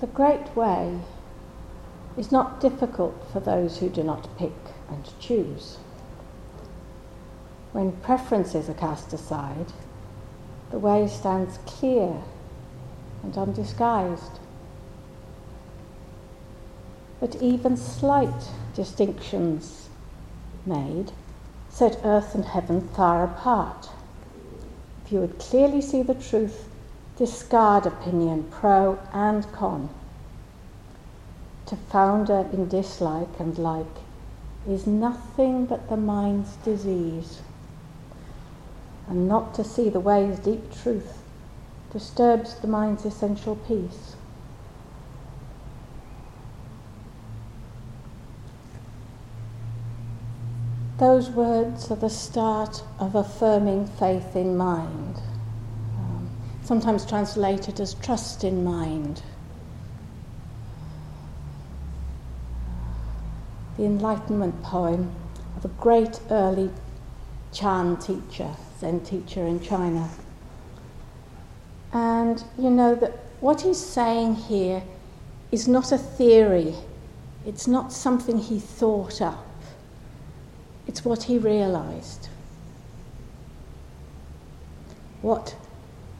the great way is not difficult for those who do not pick and choose. When preferences are cast aside, the way stands clear and undisguised. But even slight distinctions made set earth and heaven far apart. If you would clearly see the truth, discard opinion, pro and con. To founder in dislike and like is nothing but the mind's disease. And not to see the way's deep truth disturbs the mind's essential peace. Those words are the start of affirming faith in mind, sometimes translated as trust in mind. The Enlightenment poem of a great early Chan teacher, Zen teacher in China. And you know that what he's saying here is not a theory, it's not something he thought up. It's what he realized. What,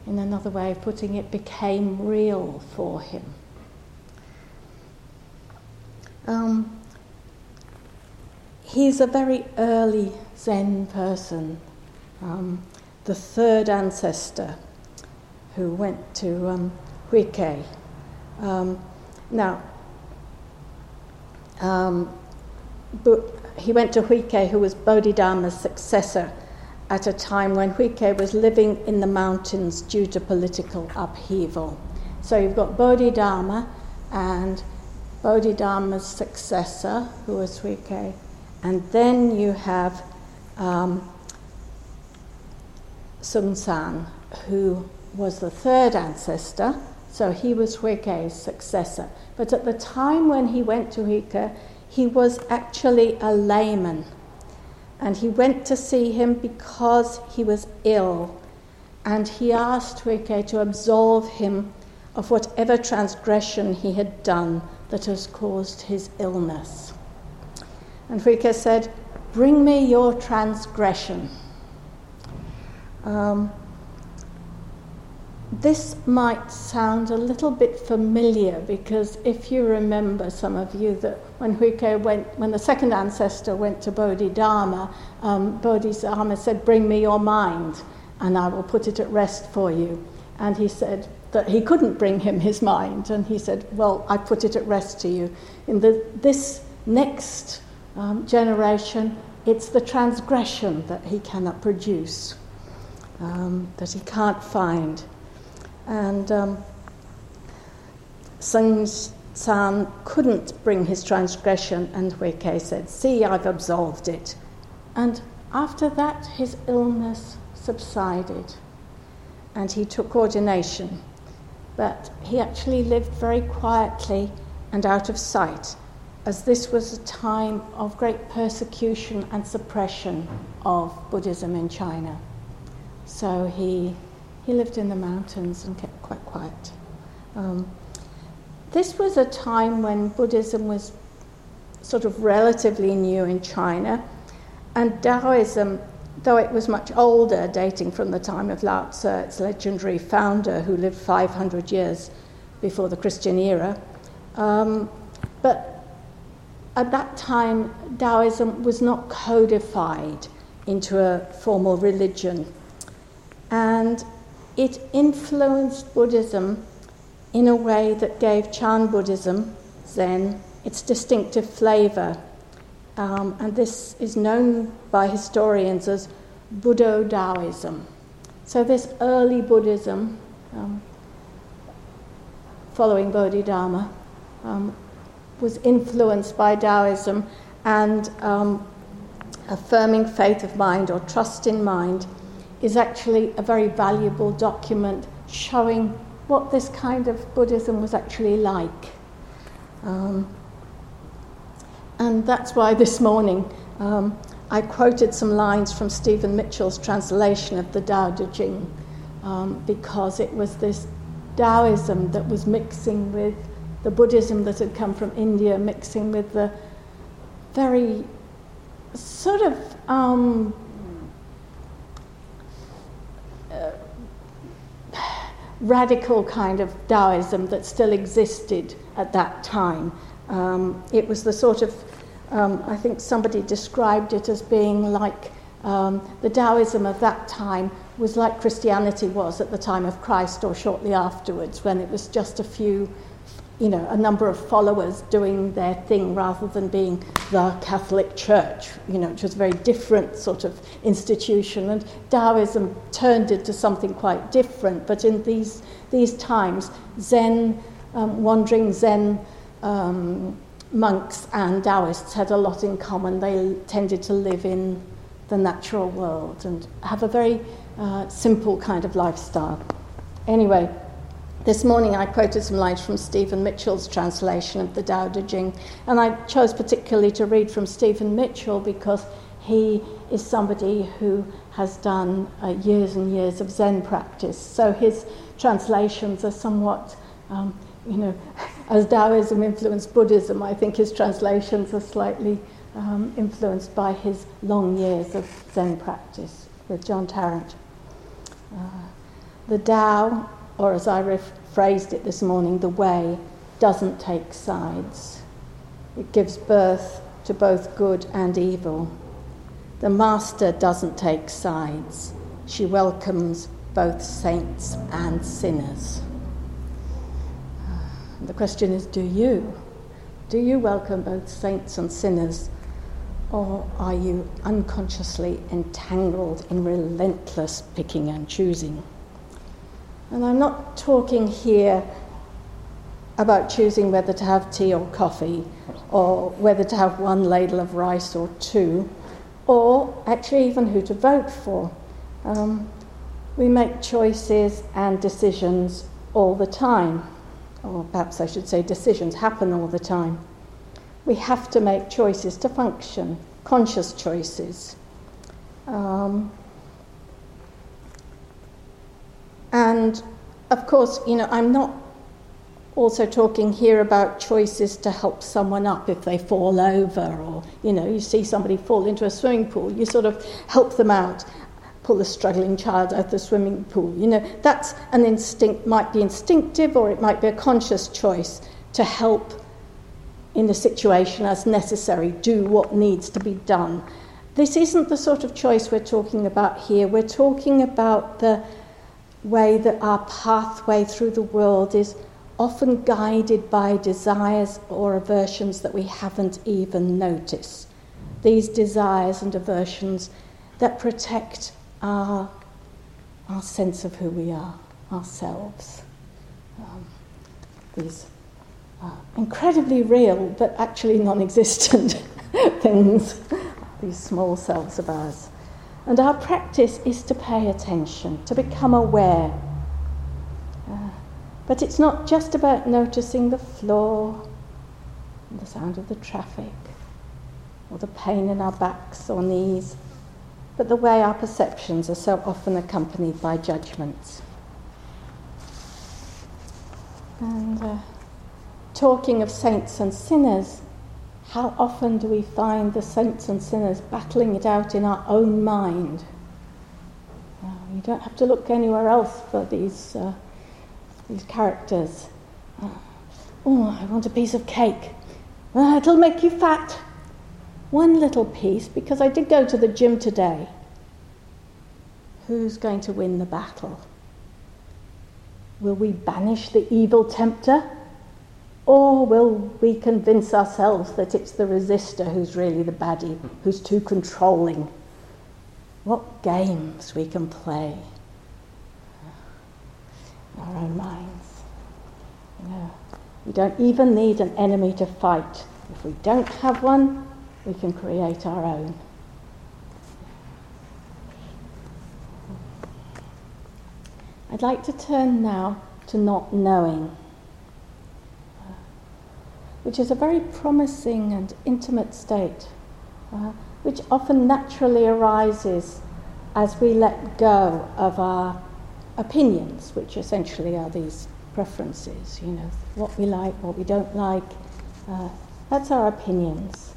in another way of putting it, became real for him. Um, he's a very early Zen person, um, the third ancestor who went to um, Huike. Um, now, um, but he went to Huike, who was Bodhidharma's successor, at a time when Huike was living in the mountains due to political upheaval. So you've got Bodhidharma and Bodhidharma's successor, who was Huike, and then you have um, Sengcan, who was the third ancestor, so he was Huike's successor. But at the time when he went to Huike, he was actually a layman. And he went to see him because he was ill. And he asked Huike to absolve him of whatever transgression he had done that has caused his illness. And Huike said, Bring me your transgression. Um, this might sound a little bit familiar because if you remember, some of you, that when Huike went, when the second ancestor went to Bodhidharma, um, Bodhidharma said, Bring me your mind and I will put it at rest for you. And he said that he couldn't bring him his mind. And he said, Well, I put it at rest to you. In the, this next um, generation, it's the transgression that he cannot produce, um, that he can't find. And um, Seung Sahn couldn't bring his transgression, and Huike said, See, I've absolved it. And after that, his illness subsided and he took ordination. But he actually lived very quietly and out of sight, as this was a time of great persecution and suppression of Buddhism in China. So he he lived in the mountains and kept quite quiet. Um, this was a time when Buddhism was sort of relatively new in China, and Taoism, though it was much older, dating from the time of Lao Tzu, its legendary founder who lived 500 years before the Christian era, um, but at that time, Taoism was not codified into a formal religion. And it influenced Buddhism in a way that gave Chan Buddhism, Zen, its distinctive flavor. Um, and this is known by historians as Buddho Taoism. So, this early Buddhism, um, following Bodhidharma, um, was influenced by Taoism and um, affirming faith of mind or trust in mind is actually a very valuable document showing what this kind of Buddhism was actually like. Um, and that's why this morning um, I quoted some lines from Stephen Mitchell's translation of the Tao Te Ching, um, because it was this Taoism that was mixing with the Buddhism that had come from India mixing with the very sort of um, uh, radical kind of Taoism that still existed at that time. Um, it was the sort of, um, I think somebody described it as being like um, the Taoism of that time was like Christianity was at the time of Christ or shortly afterwards, when it was just a few, you know, a number of followers doing their thing rather than being the Catholic Church, you know, which was a very different sort of institution. And Taoism turned into something quite different. But in these, these times, Zen, um, wandering Zen um, monks and Taoists had a lot in common. They tended to live in the natural world and have a very uh, simple kind of lifestyle. Anyway, this morning I quoted some lines from Stephen Mitchell's translation of the Tao Te Ching, and I chose particularly to read from Stephen Mitchell because he is somebody who has done uh, years and years of Zen practice. So his translations are somewhat, um, you know, as Taoism influenced Buddhism, I think his translations are slightly um, influenced by his long years of Zen practice with John Tarrant. Uh, the Tao, or as I phrased it this morning, the way, doesn't take sides. It gives birth to both good and evil. The Master doesn't take sides. She welcomes both saints and sinners. The question is do you? Do you welcome both saints and sinners or are you unconsciously entangled in relentless picking and choosing? And I'm not talking here about choosing whether to have tea or coffee, or whether to have one ladle of rice or two, or actually even who to vote for. Um, we make choices and decisions all the time, or perhaps I should say, decisions happen all the time we have to make choices to function, conscious choices. Um, and of course, you know, I'm not also talking here about choices to help someone up if they fall over or, you know, you see somebody fall into a swimming pool, you sort of help them out, pull a struggling child out of the swimming pool. You know, that's an instinct, might be instinctive or it might be a conscious choice to help in the situation as necessary, do what needs to be done. This isn't the sort of choice we're talking about here. We're talking about the way that our pathway through the world is often guided by desires or aversions that we haven't even noticed. These desires and aversions that protect our, our sense of who we are, ourselves. Um, these uh, incredibly real but actually non existent things, these small selves of ours. And our practice is to pay attention, to become aware. Uh, but it's not just about noticing the floor, the sound of the traffic, or the pain in our backs or knees, but the way our perceptions are so often accompanied by judgments. And uh, talking of saints and sinners, how often do we find the saints and sinners battling it out in our own mind? You don't have to look anywhere else for these, uh, these characters. Uh, oh, I want a piece of cake. Uh, it'll make you fat. One little piece, because I did go to the gym today. Who's going to win the battle? Will we banish the evil tempter? Or will we convince ourselves that it's the resistor who's really the baddie, who's too controlling? What games we can play in our own minds. Yeah. We don't even need an enemy to fight. If we don't have one, we can create our own. I'd like to turn now to not knowing which is a very promising and intimate state, uh, which often naturally arises as we let go of our opinions, which essentially are these preferences, you know, what we like, what we don't like. Uh, that's our opinions.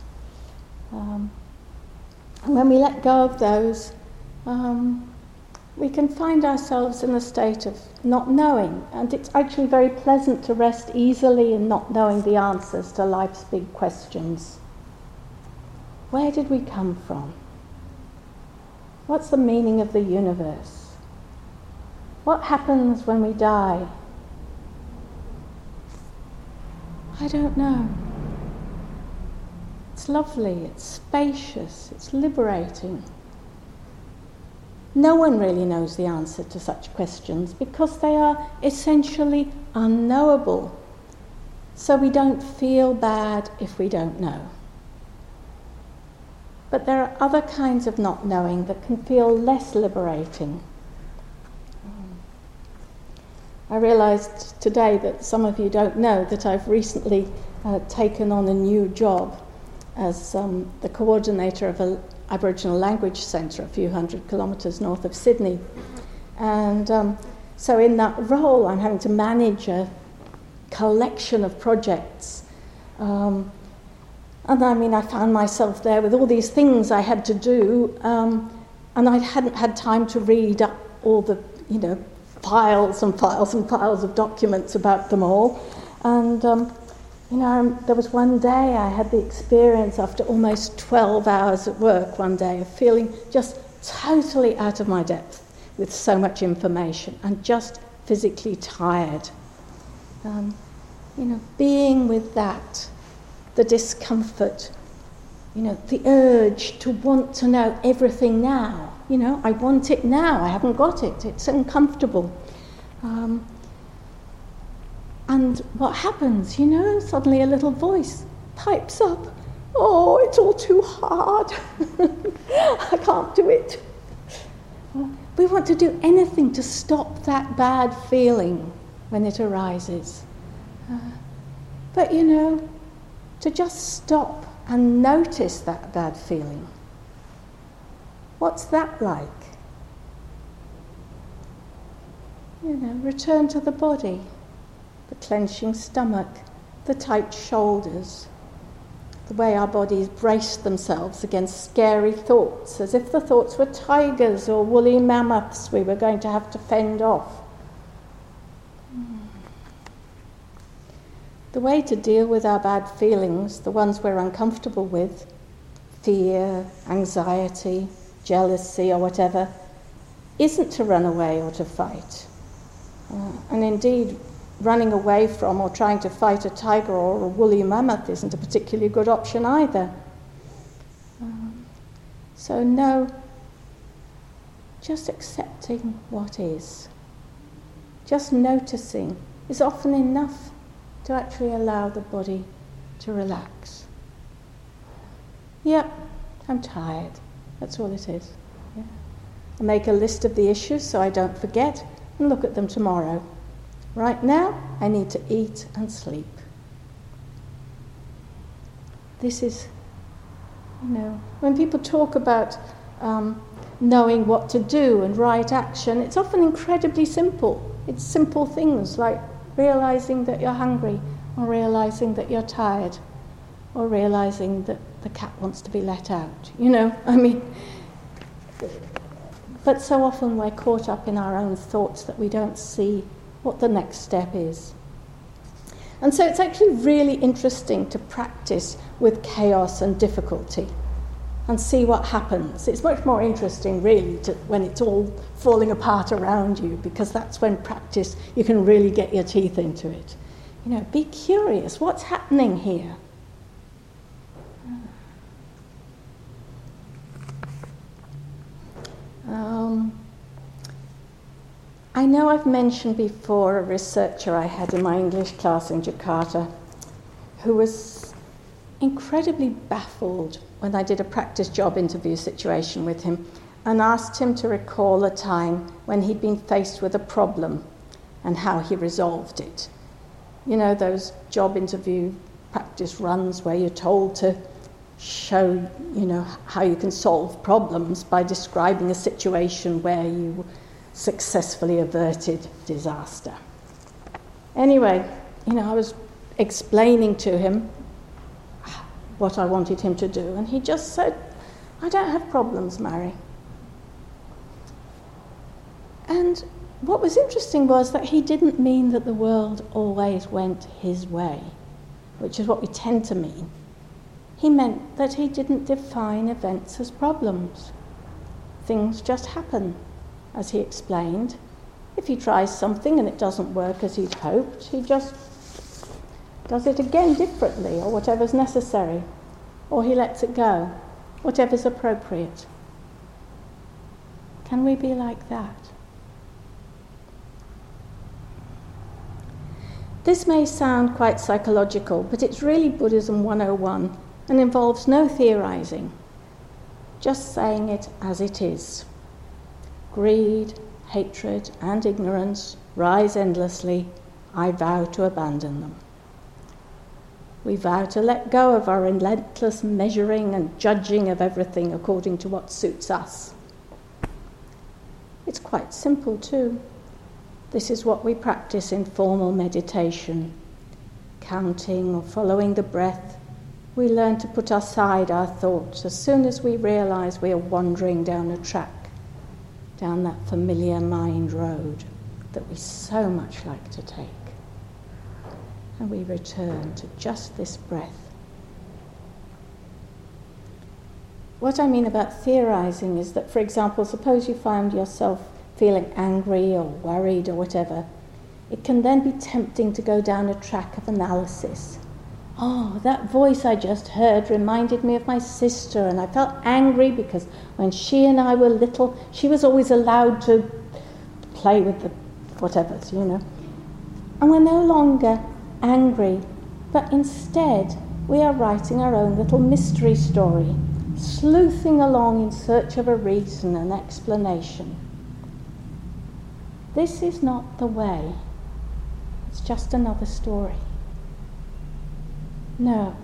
Um, and when we let go of those, um, we can find ourselves in a state of not knowing. And it's actually very pleasant to rest easily in not knowing the answers to life's big questions. Where did we come from? What's the meaning of the universe? What happens when we die? I don't know. It's lovely, it's spacious, it's liberating. No one really knows the answer to such questions because they are essentially unknowable. So we don't feel bad if we don't know. But there are other kinds of not knowing that can feel less liberating. I realised today that some of you don't know that I've recently uh, taken on a new job as um, the coordinator of an Aboriginal Language Centre a few hundred kilometres north of Sydney. And um, so, in that role, I'm having to manage a collection of projects. Um, and I mean, I found myself there with all these things I had to do, um, and I hadn't had time to read up all the, you know, files and files and files of documents about them all. And, um, you know, there was one day I had the experience after almost 12 hours at work one day of feeling just totally out of my depth with so much information and just physically tired. Um, you know, being with that, the discomfort, you know, the urge to want to know everything now. You know, I want it now, I haven't got it, it's uncomfortable. Um, and what happens, you know, suddenly a little voice pipes up, Oh, it's all too hard, I can't do it. We want to do anything to stop that bad feeling when it arises. Uh, but you know, to just stop and notice that bad feeling. What's that like? You know, return to the body, the clenching stomach, the tight shoulders, the way our bodies brace themselves against scary thoughts, as if the thoughts were tigers or woolly mammoths we were going to have to fend off. The way to deal with our bad feelings, the ones we're uncomfortable with, fear, anxiety, jealousy, or whatever, isn't to run away or to fight. Uh, and indeed, running away from or trying to fight a tiger or a woolly mammoth isn't a particularly good option either. Um, so, no, just accepting what is, just noticing is often enough to actually allow the body to relax. Yep, I'm tired. That's all it is. Yeah. I make a list of the issues so I don't forget and look at them tomorrow. Right now, I need to eat and sleep. This is, you know, when people talk about um, knowing what to do and right action, it's often incredibly simple. It's simple things like realizing that you're hungry, or realizing that you're tired, or realizing that the cat wants to be let out. You know, I mean, but so often we're caught up in our own thoughts that we don't see what the next step is. And so it's actually really interesting to practice with chaos and difficulty and see what happens. It's much more interesting, really, to, when it's all falling apart around you, because that's when practice, you can really get your teeth into it. You know, be curious what's happening here? Um, I know I've mentioned before a researcher I had in my English class in Jakarta who was incredibly baffled when I did a practice job interview situation with him and asked him to recall a time when he'd been faced with a problem and how he resolved it. You know, those job interview practice runs where you're told to show, you know, how you can solve problems by describing a situation where you successfully averted disaster. Anyway, you know, I was explaining to him what I wanted him to do, and he just said, I don't have problems, Mari. And what was interesting was that he didn't mean that the world always went his way, which is what we tend to mean. He meant that he didn't define events as problems. Things just happen, as he explained. If he tries something and it doesn't work as he'd hoped, he just does it again differently or whatever's necessary, or he lets it go, whatever's appropriate. Can we be like that? This may sound quite psychological, but it's really Buddhism 101 and involves no theorizing, just saying it as it is. Greed, hatred, and ignorance rise endlessly. I vow to abandon them. We vow to let go of our relentless measuring and judging of everything according to what suits us. It's quite simple, too. This is what we practice in formal meditation. Counting or following the breath, we learn to put aside our thoughts as soon as we realize we are wandering down a track, down that familiar mind road that we so much like to take. And we return to just this breath. What I mean about theorizing is that, for example, suppose you find yourself feeling angry or worried or whatever, it can then be tempting to go down a track of analysis. Oh, that voice I just heard reminded me of my sister, and I felt angry because when she and I were little, she was always allowed to play with the whatevers, you know. And we're no longer angry, but instead we are writing our own little mystery story, sleuthing along in search of a reason and explanation. This is not the way. It's just another story. No.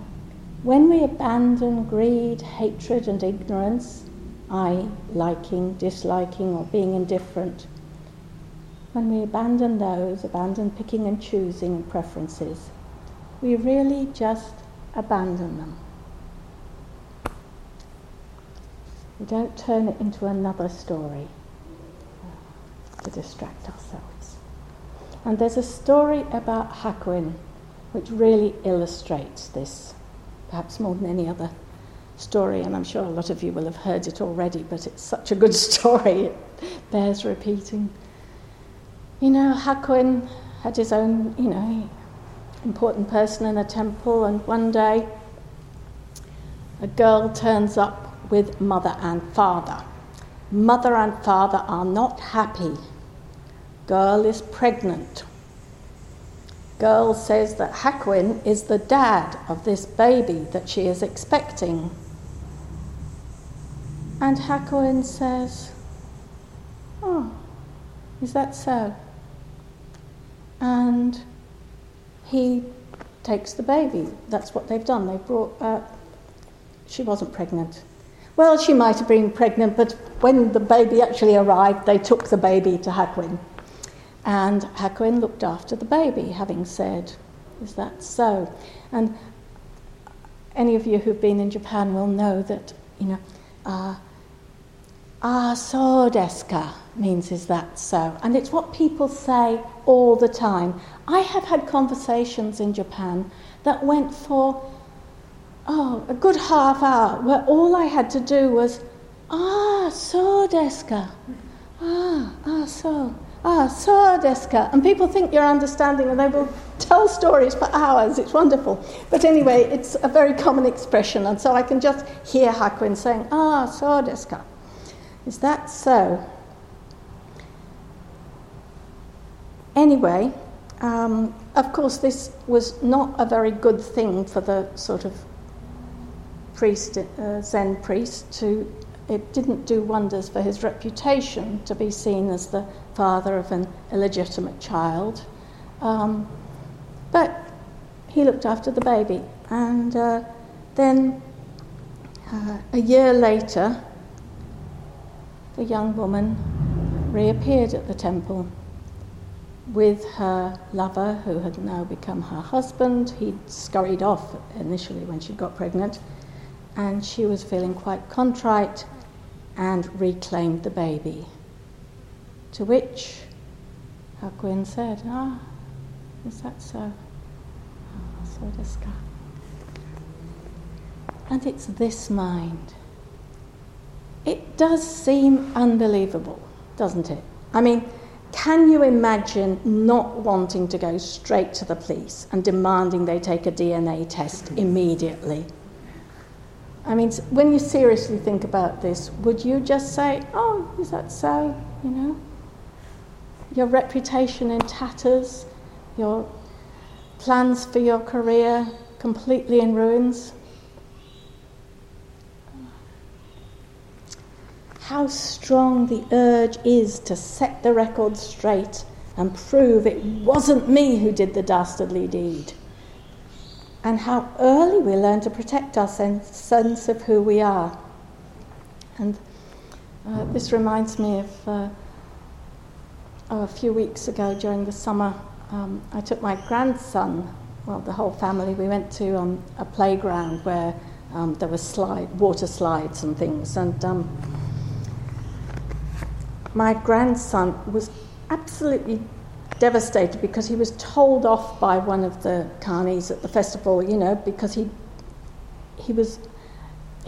When we abandon greed, hatred, and ignorance, I liking, disliking, or being indifferent, when we abandon those, abandon picking and choosing and preferences, we really just abandon them. We don't turn it into another story to distract ourselves. And there's a story about Hakuin which really illustrates this, perhaps more than any other story, and I'm sure a lot of you will have heard it already, but it's such a good story, it bears repeating. You know, Hakuin had his own, you know, important person in a temple, and one day a girl turns up with mother and father. Mother and father are not happy. Girl is pregnant. Girl says that Hakuin is the dad of this baby that she is expecting. And Hakuin says, Oh, is that so? And he takes the baby. That's what they've done. They've brought, uh, she wasn't pregnant. Well, she might have been pregnant, but when the baby actually arrived, they took the baby to Hakuin. And Hakuin looked after the baby, having said, Is that so? And any of you who've been in Japan will know that, you know, uh, ah, so deska means is that so? And it's what people say all the time. I have had conversations in Japan that went for oh, a good half hour where all I had to do was, ah, so deska. Ah, ah, so. Ah, so deska. And people think you're understanding and they will tell stories for hours. It's wonderful. But anyway, it's a very common expression. And so I can just hear Hakuin saying, ah, so deska. Is that so? Anyway, um, of course, this was not a very good thing for the sort of priest, uh, Zen priest, to, it didn't do wonders for his reputation to be seen as the father of an illegitimate child. Um, but he looked after the baby. And uh, then uh, a year later, the young woman reappeared at the temple. with her lover, who had now become her husband. He'd scurried off initially when she got pregnant, and she was feeling quite contrite and reclaimed the baby. To which Hakuin said, Ah, is that so? Oh, so does And it's this mind. It does seem unbelievable, doesn't it? I mean, can you imagine not wanting to go straight to the police and demanding they take a DNA test immediately? I mean, when you seriously think about this, would you just say, oh, is that so? You know? Your reputation in tatters, your plans for your career completely in ruins? how strong the urge is to set the record straight and prove it wasn't me who did the dastardly deed. And how early we learn to protect our sense of who we are. And uh, this reminds me of uh, a few weeks ago during the summer, um, I took my grandson, well, the whole family, we went to um, a playground where um, there were slide, water slides and things. And um, my grandson was absolutely devastated because he was told off by one of the carnies at the festival, you know, because he he was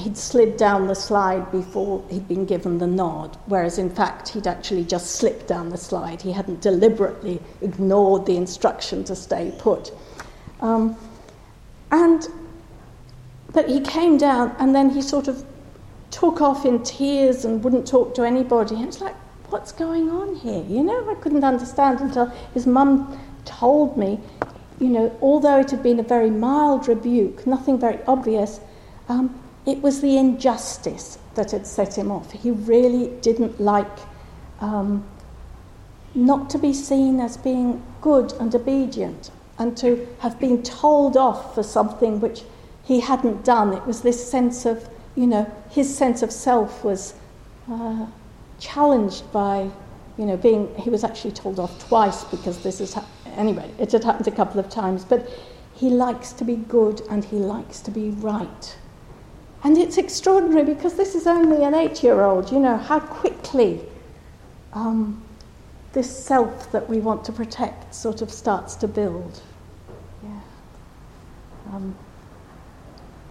he'd slid down the slide before he'd been given the nod, whereas in fact he'd actually just slipped down the slide. He hadn't deliberately ignored the instruction to stay put. Um, and but he came down and then he sort of took off in tears and wouldn't talk to anybody. And it's like, what's going on here? You know, I couldn't understand until his mum told me, you know, although it had been a very mild rebuke, nothing very obvious, um, it was the injustice that had set him off. He really didn't like um, not to be seen as being good and obedient and to have been told off for something which he hadn't done. It was this sense of, you know, his sense of self was. Uh, challenged by, you know, being, he was actually told off twice because this is, ha- anyway, it had happened a couple of times, but he likes to be good and he likes to be right. And it's extraordinary because this is only an eight year old, you know, how quickly um, this self that we want to protect sort of starts to build. Yeah. Um,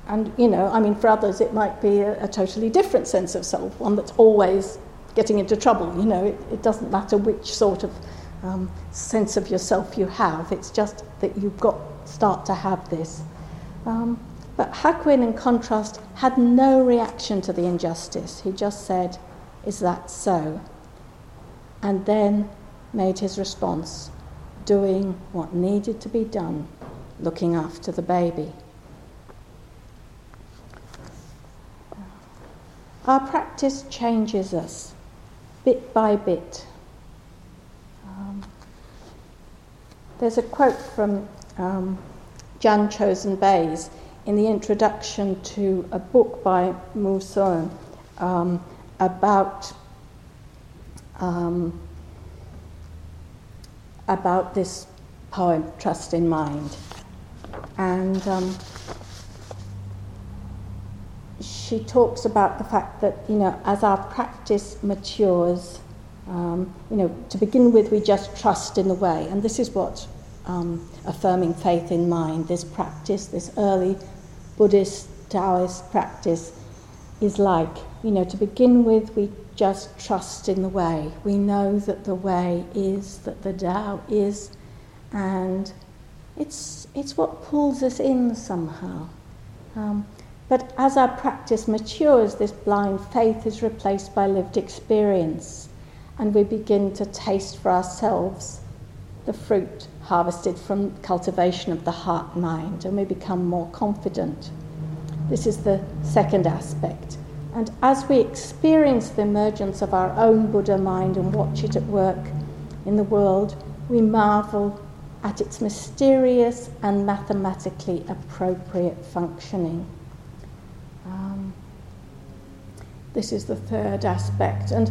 and, you know, I mean, for others it might be a, a totally different sense of self, one that's always getting into trouble. You know, it, it doesn't matter which sort of um, sense of yourself you have. It's just that you've got start to have this. Um, but Hakuin, in contrast, had no reaction to the injustice. He just said, "Is that so?" And then made his response, doing what needed to be done, looking after the baby. Our practice changes us bit by bit. Um, there's a quote from um, Jan Chozen Bays in the introduction to a book by Mu Soeng um, about um, about this poem, Trust in Mind. And um, she talks about the fact that, you know, as our practice matures, um, you know, to begin with, we just trust in the way. And this is what um, affirming faith in mind, this practice, this early Buddhist, Taoist practice is like. You know, to begin with, we just trust in the way. We know that the way is, that the Tao is, and it's, it's what pulls us in somehow. Um, but as our practice matures, this blind faith is replaced by lived experience, and we begin to taste for ourselves the fruit harvested from cultivation of the heart mind, and we become more confident. This is the second aspect. And as we experience the emergence of our own Buddha mind and watch it at work in the world, we marvel at its mysterious and mathematically appropriate functioning. Um, this is the third aspect. And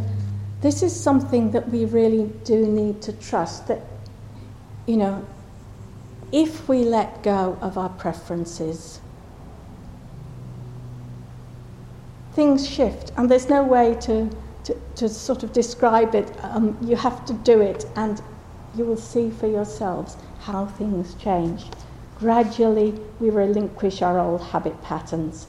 this is something that we really do need to trust that you know, if we let go of our preferences, things shift, and there's no way to, to, to sort of describe it. Um, you have to do it, and you will see for yourselves how things change. Gradually, we relinquish our old habit patterns.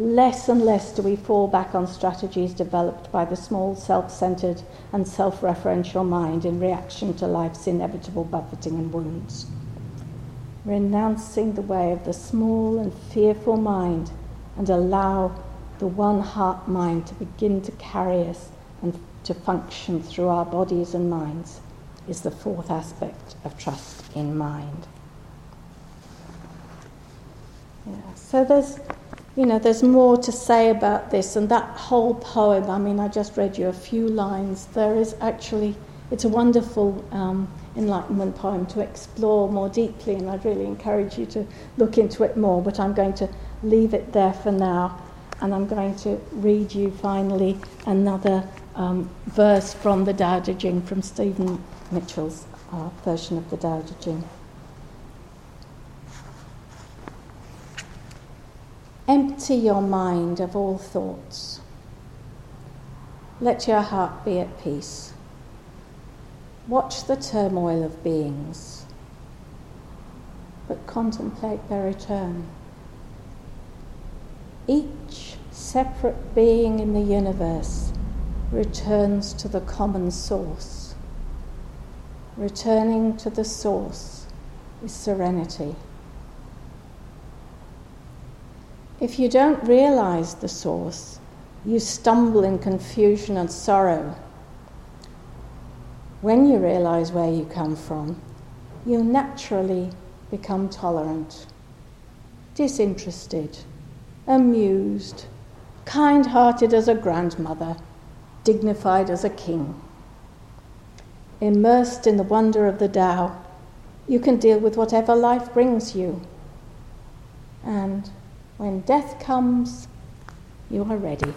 Less and less do we fall back on strategies developed by the small, self centered, and self referential mind in reaction to life's inevitable buffeting and wounds. Renouncing the way of the small and fearful mind and allow the one heart mind to begin to carry us and to function through our bodies and minds is the fourth aspect of trust in mind. Yeah, so there's, you know, there's more to say about this, and that whole poem. I mean, I just read you a few lines. There is actually, it's a wonderful um, enlightenment poem to explore more deeply, and I'd really encourage you to look into it more. But I'm going to leave it there for now, and I'm going to read you finally another um, verse from the Tao Te Ching from Stephen Mitchell's uh, version of the Tao Te Ching. Empty your mind of all thoughts. Let your heart be at peace. Watch the turmoil of beings, but contemplate their return. Each separate being in the universe returns to the common source returning to the source is serenity. If you don't realize the source, you stumble in confusion and sorrow. When you realize where you come from, you naturally become tolerant, disinterested, amused, kind hearted as a grandmother, dignified as a king immersed in the wonder of the Tao, you can deal with whatever life brings you. And when death comes, you are ready.